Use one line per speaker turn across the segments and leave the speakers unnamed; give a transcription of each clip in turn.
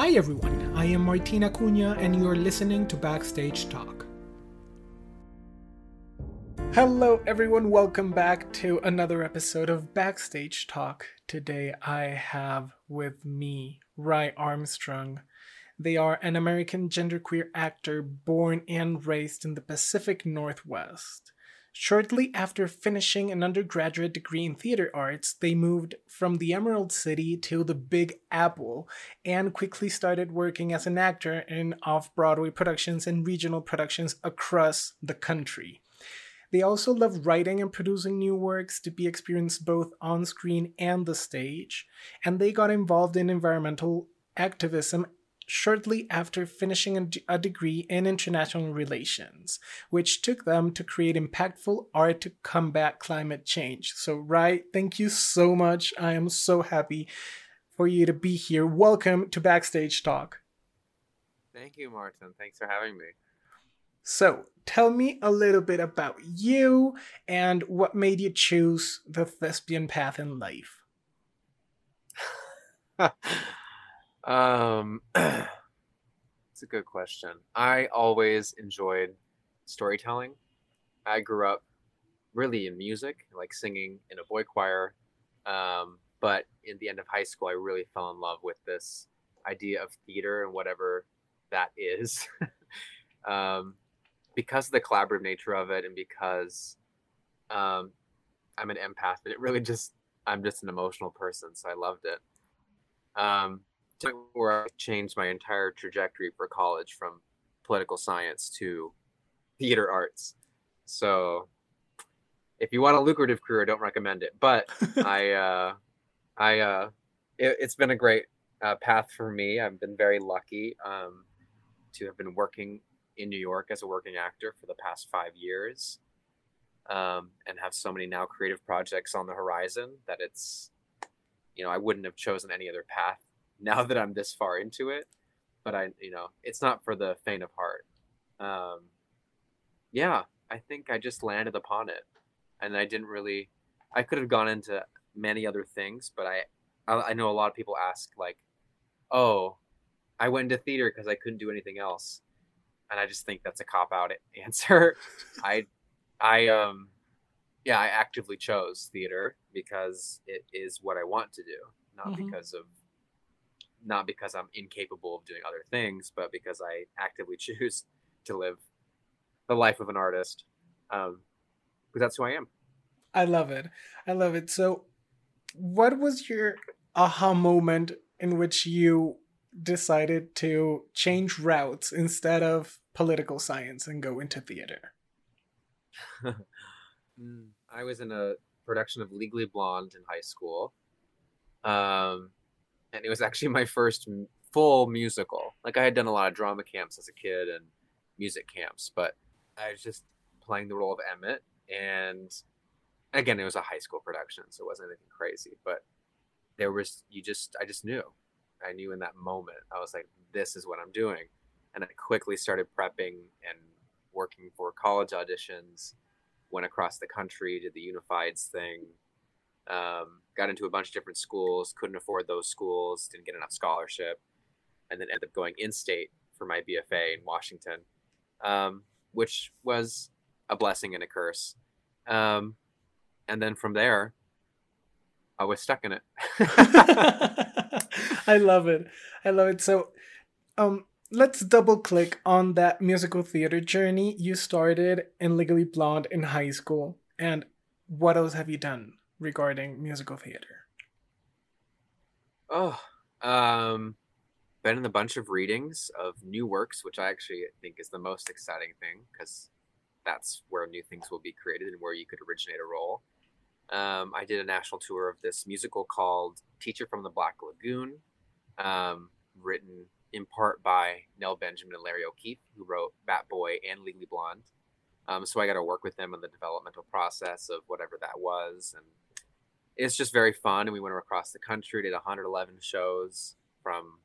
Hi everyone, I am Martina Cunha and you're listening to Backstage Talk. Hello everyone, welcome back to another episode of Backstage Talk. Today I have with me Ry Armstrong. They are an American genderqueer actor born and raised in the Pacific Northwest. Shortly after finishing an undergraduate degree in theater arts, they moved from the Emerald City to the Big Apple and quickly started working as an actor in off Broadway productions and regional productions across the country. They also love writing and producing new works to be experienced both on screen and the stage, and they got involved in environmental activism shortly after finishing a, d- a degree in international relations, which took them to create impactful art to combat climate change. So, Ry, thank you so much. I am so happy for you to be here. Welcome to Backstage Talk.
Thank you, Martin. Thanks for having me.
So, tell me a little bit about you and what made you choose the thespian path in life.
um, it's a good question. I always enjoyed storytelling. I grew up really in music, like singing in a boy choir. Um, but in the end of high school, I really fell in love with this idea of theater and whatever that is. um, because of the collaborative nature of it and because um, I'm an empath, but it really just, I'm just an emotional person. So I loved it. Um, where I changed my entire trajectory for college from political science to theater arts. So if you want a lucrative career, I don't recommend it. But I, uh, I, uh, it, has been a great uh, path for me. I've been very lucky um, to have been working in New York as a working actor for the past five years, um, and have so many now creative projects on the horizon that it's, you know, I wouldn't have chosen any other path now that I'm this far into it. But I, you know, it's not for the faint of heart. Um, yeah, I think I just landed upon it, and I didn't really. I could have gone into many other things, but I, I, I know a lot of people ask like, "Oh, I went into theater because I couldn't do anything else," and I just think that's a cop out answer. I, I um, yeah, I actively chose theater because it is what I want to do, not mm-hmm. because of not because I'm incapable of doing other things, but because I actively choose to live the life of an artist. Um, because that's who I am.
I love it. I love it. So, what was your aha moment in which you decided to change routes instead of political science and go into theater?
Mm, I was in a production of Legally Blonde in high school. Um, and it was actually my first full musical. Like I had done a lot of drama camps as a kid and music camps, but I was just playing the role of Emmett. And again, it was a high school production, so it wasn't anything crazy. But there was you just I just knew. I knew in that moment. I was like, this is what I'm doing. And I quickly started prepping and working for college auditions, went across the country, did the Unifieds thing, um, got into a bunch of different schools, couldn't afford those schools, didn't get enough scholarship. and then ended up going in state for my BFA in Washington, um, which was a blessing and a curse. Um, and then from there, I was stuck in it.
I love it. I love it. So, um, let's double click on that musical theater journey you started in Legally Blonde in high school, and what else have you done regarding musical theater?
Oh, um, been in a bunch of readings of new works, which I actually think is the most exciting thing because that's where new things will be created and where you could originate a role. Um, I did a national tour of this musical called Teacher from the Black Lagoon, um, written in part by Nell Benjamin and Larry O'Keefe, who wrote Bat Boy and Legally Blonde. Um, so I got to work with them in the developmental process of whatever that was, and it's just very fun. And we went across the country, did 111 shows from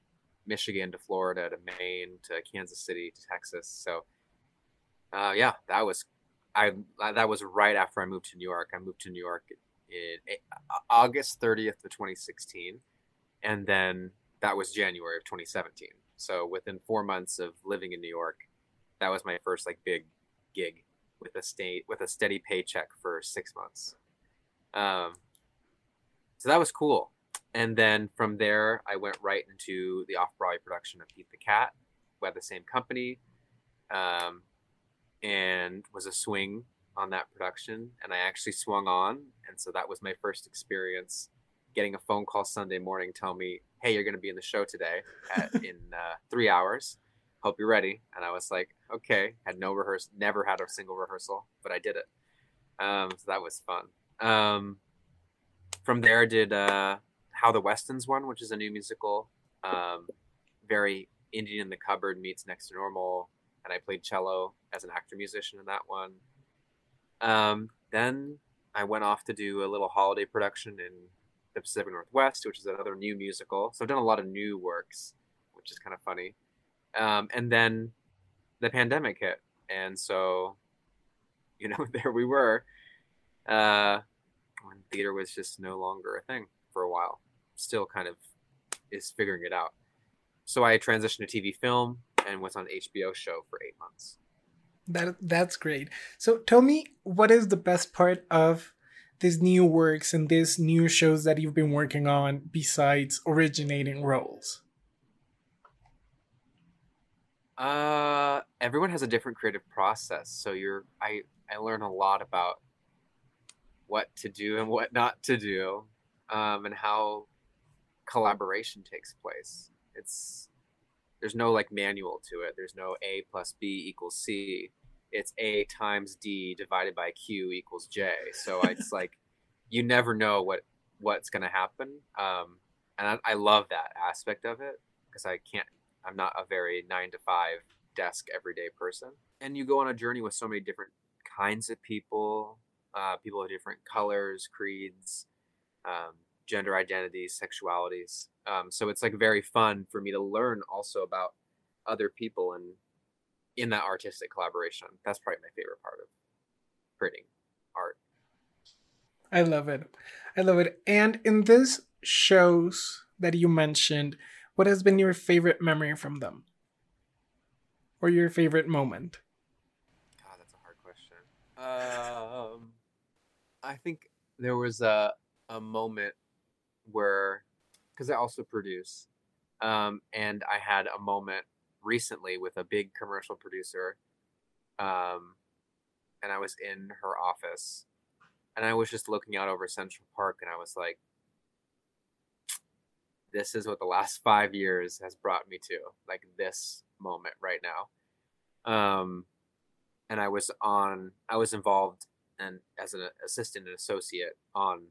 Michigan to Florida to Maine to Kansas City to Texas. So, uh, yeah, that was I that was right after I moved to New York. I moved to New York in August 30th of 2016, and then that was January of 2017. So within four months of living in New York, that was my first like big gig with a state with a steady paycheck for six months. Um, so that was cool. And then from there, I went right into the off Broadway production of Pete the Cat by the same company, um, and was a swing on that production. And I actually swung on, and so that was my first experience getting a phone call Sunday morning tell me, "Hey, you're going to be in the show today at, in uh, three hours. Hope you're ready." And I was like, "Okay." Had no rehearsal, never had a single rehearsal, but I did it. Um, so that was fun. Um, from there, did uh, How the Westons Won, which is a new musical, um, very Indian in the cupboard meets Next to Normal, and I played cello as an actor musician in that one. Um, then I went off to do a little holiday production in the Pacific Northwest, which is another new musical. So I've done a lot of new works, which is kind of funny. Um, and then the pandemic hit, and so you know there we were. Uh, when theater was just no longer a thing for a while. Still kind of is figuring it out. So I transitioned to TV film and was on HBO show for eight months.
That that's great. So tell me, what is the best part of these new works and these new shows that you've been working on besides originating roles?
Uh, everyone has a different creative process. So you're, I, I learn a lot about what to do and what not to do, um, and how collaboration takes place. It's there's no like manual to it. There's no A plus B equals C. It's A times D divided by Q equals J. So it's like you never know what what's gonna happen. Um, and I, I love that aspect of it because I can't. I'm not a very nine to five desk everyday person. And you go on a journey with so many different kinds of people, uh, people of different colors, creeds, um, gender identities, sexualities. Um, so it's like very fun for me to learn also about other people and in that artistic collaboration. That's probably my favorite part of creating art.
I love it. I love it. And in these shows that you mentioned, what has been your favorite memory from them? Or your favorite moment?
God, that's a hard question. Um, I think there was a a moment where, because I also produce, um, and I had a moment recently with a big commercial producer, um, and I was in her office, and I was just looking out over Central Park, and I was like, "This is what the last five years has brought me to, like this moment right now." Um, and I was on, I was involved and as an assistant and associate on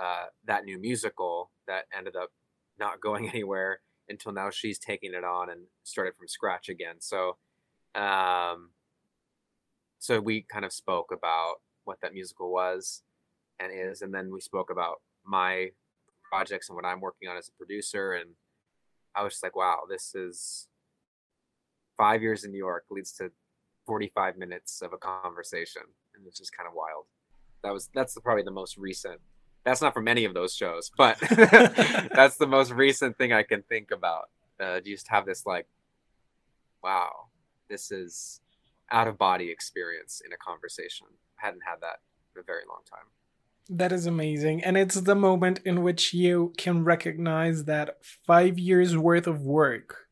uh, that new musical that ended up not going anywhere until now she's taking it on and started from scratch again. So um, so we kind of spoke about what that musical was and is and then we spoke about my projects and what i'm working on as a producer and i was just like wow this is five years in new york leads to 45 minutes of a conversation and it's just kind of wild. That was that's the, probably the most recent. That's not from any of those shows, but that's the most recent thing I can think about uh, you just have this like, wow, this is out of body experience in a conversation. I hadn't had that in a very long time.
That is amazing. And it's the moment in which you can recognize that five years worth of work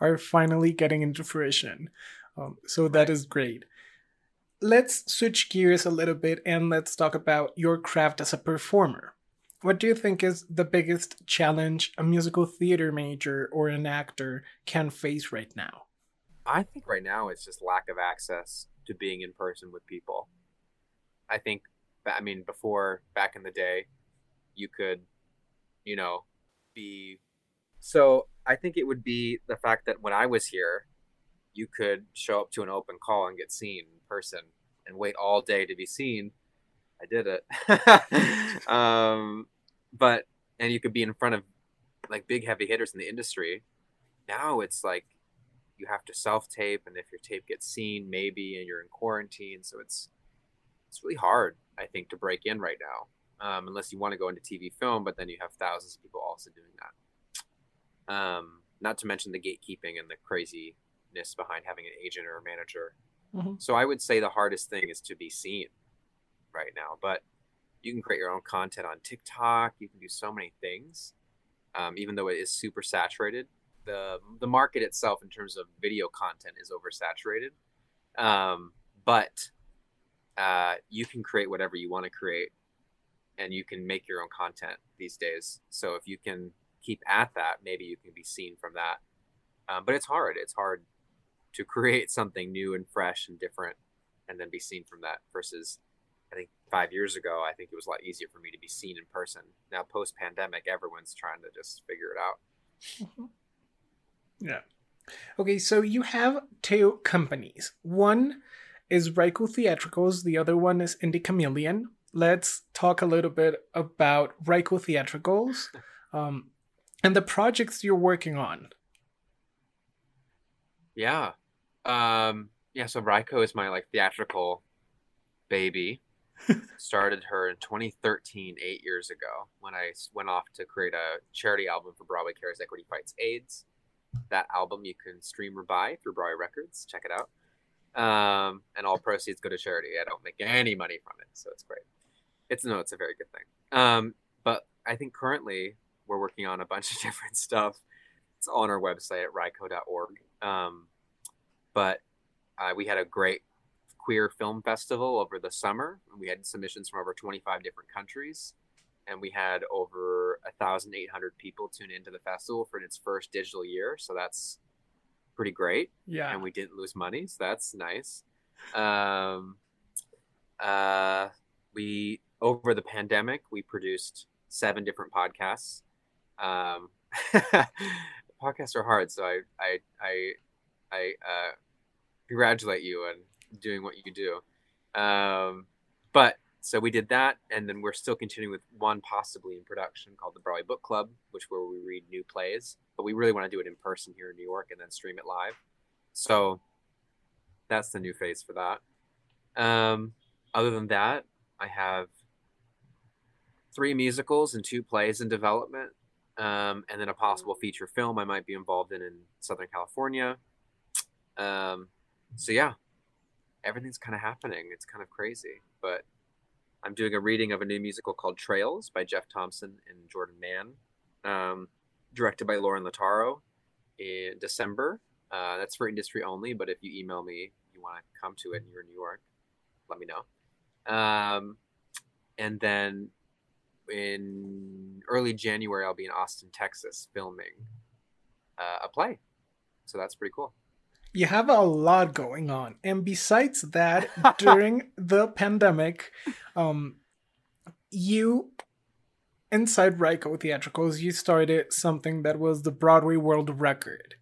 are finally getting into fruition. Um, so that is great. Let's switch gears a little bit and let's talk about your craft as a performer. What do you think is the biggest challenge a musical theater major or an actor can face right now?
I think right now it's just lack of access to being in person with people. I think, I mean, before back in the day, you could, you know, be. So I think it would be the fact that when I was here, you could show up to an open call and get seen in person and wait all day to be seen. I did it. um, but, and you could be in front of like big heavy hitters in the industry. Now it's like you have to self tape, and if your tape gets seen, maybe, and you're in quarantine, so it's it's really hard, I think, to break in right now, um, unless you want to go into TV film. But then you have thousands of people also doing that. Um, not to mention the gatekeeping and the craziness behind having an agent or a manager. Mm-hmm. So I would say the hardest thing is to be seen right now. But you can create your own content on TikTok. You can do so many things, um, even though it is super saturated the the market itself in terms of video content is oversaturated. Um, but uh, you can create whatever you want to create, and you can make your own content these days. So if you can keep at that, maybe you can be seen from that. Um, but it's hard. It's hard to create something new and fresh and different, and then be seen from that. Versus, I think five years ago, I think it was a lot easier for me to be seen in person. Now, post pandemic, everyone's trying to just figure it out. Mm-hmm.
Yeah. Okay, so you have two companies. One is Ryco Theatricals, the other one is Indie Chameleon. Let's talk a little bit about Ryco Theatricals um, and the projects you're working on.
Yeah. Um, yeah, so Ryco is my like theatrical baby. Started her in 2013, eight years ago, when I went off to create a charity album for Broadway Cares Equity Fights AIDS that album you can stream or buy through Broadway Records. Check it out. Um, and all proceeds go to charity. I don't make any money from it, so it's great. It's no, it's a very good thing. Um, but I think currently we're working on a bunch of different stuff. It's all on our website at ryko.org. Um, but uh, we had a great queer film festival over the summer. We had submissions from over 25 different countries and we had over 1,800 people tune into the festival for its first digital year. So that's pretty great.
Yeah.
And we didn't lose money. So that's nice. Um, uh, we, over the pandemic, we produced seven different podcasts. Um, podcasts are hard. So I, I, I, I, uh, congratulate you on doing what you do. Um, but so we did that, and then we're still continuing with one possibly in production called the Broadway Book Club, which where we read new plays. But we really want to do it in person here in New York and then stream it live. So that's the new phase for that. Um, other than that, I have three musicals and two plays in development, um, and then a possible feature film I might be involved in in Southern California. Um, so yeah, everything's kind of happening. It's kind of crazy, but I'm doing a reading of a new musical called Trails by Jeff Thompson and Jordan Mann, um, directed by Lauren Lataro in December. Uh, that's for industry only, but if you email me, you want to come to it and you're in New York, let me know. Um, and then in early January, I'll be in Austin, Texas, filming uh, a play. So that's pretty cool
you have a lot going on. And besides that, during the pandemic, um, you inside Ryco Theatricals, you started something that was the Broadway World Record.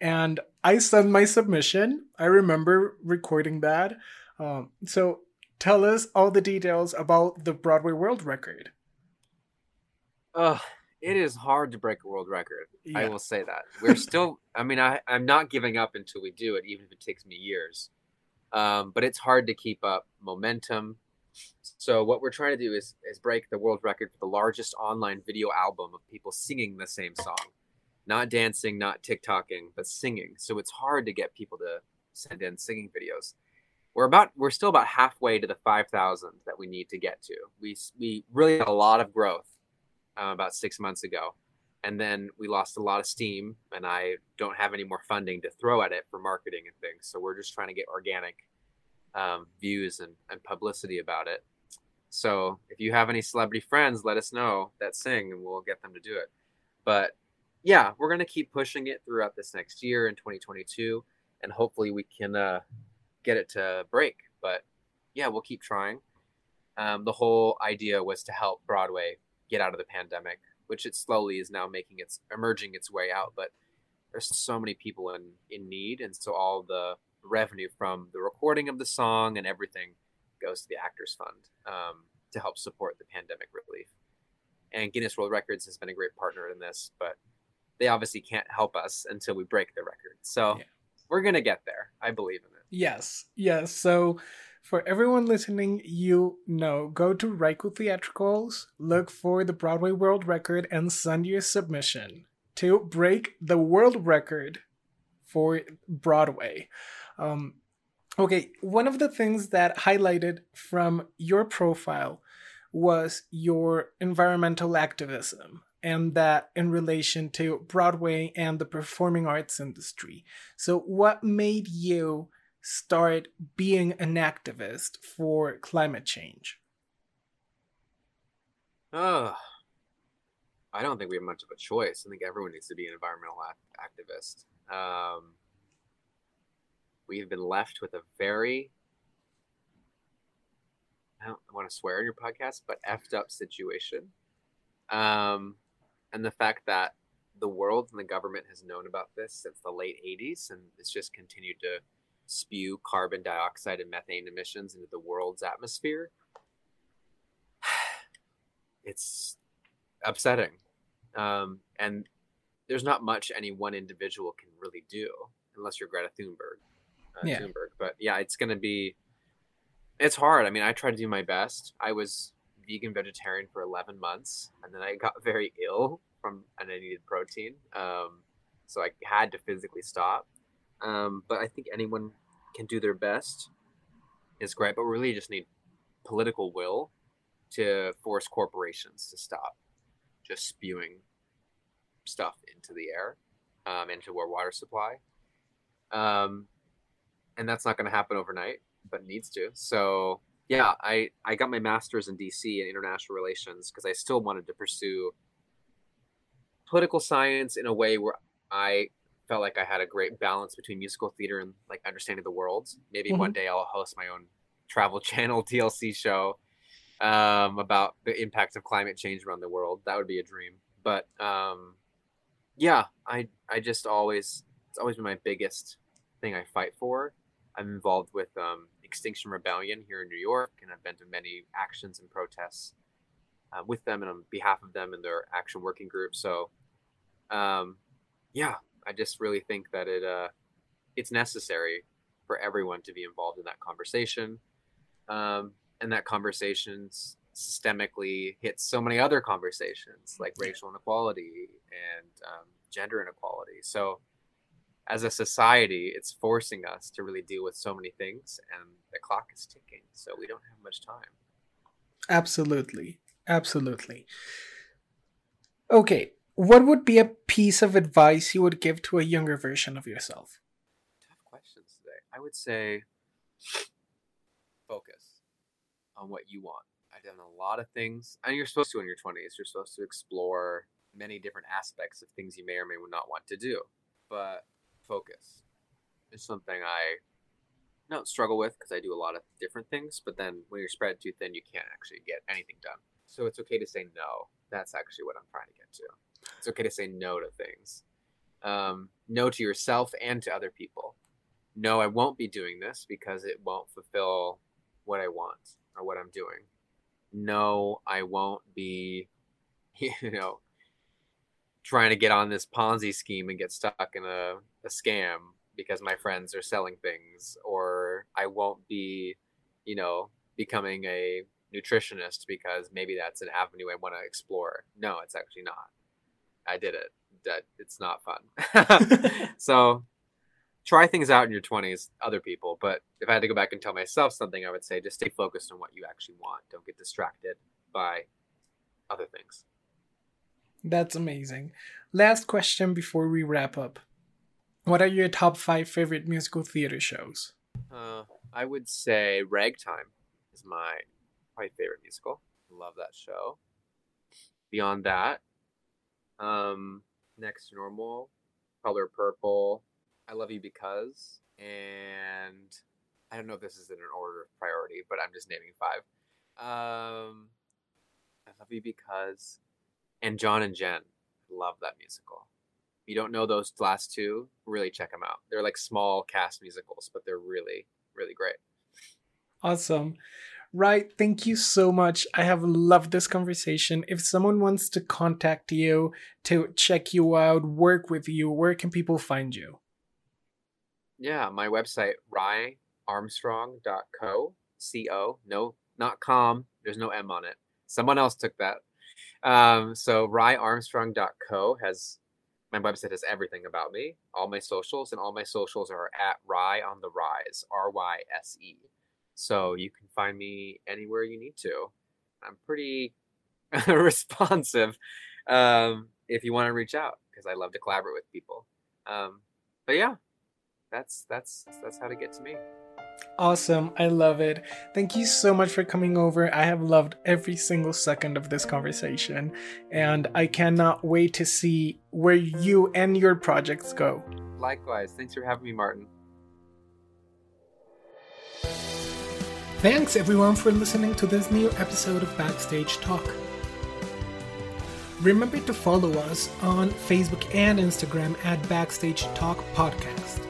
And I sent my submission. I remember recording that. Um, so tell us all the details about the Broadway World Record.
Uh, it is hard to break a world record. Yeah. I will say that. We're still, I mean, I, I'm not giving up until we do it, even if it takes me years. Um, but it's hard to keep up momentum. So what we're trying to do is, is break the world record for the largest online video album of people singing the same song. not dancing, not TikToking, but singing. So it's hard to get people to send in singing videos. We're about we're still about halfway to the 5,000 that we need to get to. We we really had a lot of growth uh, about six months ago, and then we lost a lot of steam, and I don't have any more funding to throw at it for marketing and things. So we're just trying to get organic um, views and, and publicity about it. So if you have any celebrity friends, let us know that sing, and we'll get them to do it. But yeah, we're gonna keep pushing it throughout this next year in 2022, and hopefully we can uh, get it to break. But yeah, we'll keep trying. Um, the whole idea was to help Broadway get out of the pandemic, which it slowly is now making its emerging its way out. But there's so many people in in need, and so all the revenue from the recording of the song and everything goes to the Actors Fund um, to help support the pandemic relief. And Guinness World Records has been a great partner in this, but they obviously can't help us until we break the record. So yeah. we're gonna get there. I believe in it.
Yes, yes. So for everyone listening, you know, go to Ryco Theatricals, look for the Broadway World Record, and send your submission to break the world record for Broadway. Um, okay, one of the things that highlighted from your profile was your environmental activism and that in relation to Broadway and the performing arts industry. So, what made you start being an activist for climate change?
Oh, I don't think we have much of a choice. I think everyone needs to be an environmental activist. Um, we've been left with a very I don't want to swear in your podcast, but effed up situation. Um, and the fact that the world and the government has known about this since the late 80s and it's just continued to spew carbon dioxide and methane emissions into the world's atmosphere. It's upsetting. Um, and there's not much any one individual can really do unless you're greta thunberg uh, yeah. thunberg. But yeah it's going to be it's hard. I mean i try to do my best. I was vegan vegetarian for 11 months and then i got very ill from and i needed protein. Um, so i had to physically stop um, but i think anyone can do their best is great, but we really just need political will to force corporations to stop just spewing stuff into the air, um, into our water supply. Um, and that's not going to happen overnight, but needs to. So yeah, I, I got my master's in DC in international relations because I still wanted to pursue political science in a way where I felt like I had a great balance between musical theater and like understanding the world. Maybe mm-hmm. one day I'll host my own travel channel TLC show um, about the impacts of climate change around the world. That would be a dream. But um, yeah, I I just always it's always been my biggest thing I fight for. I'm involved with um, Extinction Rebellion here in New York, and I've been to many actions and protests uh, with them and on behalf of them and their action working group. So, um, yeah, I just really think that it uh, it's necessary for everyone to be involved in that conversation, um, and that conversations systemically hits so many other conversations like racial inequality and um, gender inequality. So, as a society, it's forcing us to really deal with so many things, and the clock is ticking, so we don't have much time.
Absolutely, absolutely. Okay, what would be a piece of advice you would give to a younger version of yourself?
Tough questions today. I would say focus on what you want. I've done a lot of things, and you're supposed to in your 20s. You're supposed to explore many different aspects of things you may or may not want to do. But focus is something I don't struggle with because I do a lot of different things. But then when you're spread too thin, you can't actually get anything done. So it's okay to say no. That's actually what I'm trying to get to. It's okay to say no to things. Um, no to yourself and to other people. No, I won't be doing this because it won't fulfill what I want or what I'm doing. No, I won't be, you know, trying to get on this Ponzi scheme and get stuck in a, a scam because my friends are selling things, or I won't be, you know, becoming a nutritionist because maybe that's an avenue I want to explore. No, it's actually not. I did it. that it's not fun. so try things out in your 20s, other people. But if I had to go back and tell myself something, I would say just stay focused on what you actually want. Don't get distracted by other things.
That's amazing. Last question before we wrap up. What are your top five favorite musical theater shows?
Uh, I would say Ragtime is my my favorite musical. Love that show. Beyond that, um, Next Normal, Color Purple, I Love You Because, and I don't know if this is in an order of priority, but I'm just naming five. Um, I Love You Because, and John and Jen. Love that musical. If you don't know those last two, really check them out. They're like small cast musicals, but they're really, really great.
Awesome. Right. Thank you so much. I have loved this conversation. If someone wants to contact you to check you out, work with you, where can people find you?
Yeah, my website, ryarmstrong.co, C-O, no, not com. There's no M on it. Someone else took that. Um, so ryarmstrong.co has my website has everything about me, all my socials, and all my socials are at rye on the Rise, R Y S E. So you can find me anywhere you need to. I'm pretty responsive um, if you want to reach out because I love to collaborate with people. Um, but yeah, that's that's that's how to get to me.
Awesome. I love it. Thank you so much for coming over. I have loved every single second of this conversation, and I cannot wait to see where you and your projects go.
Likewise. Thanks for having me, Martin.
Thanks everyone for listening to this new episode of Backstage Talk. Remember to follow us on Facebook and Instagram at Backstage Talk Podcast.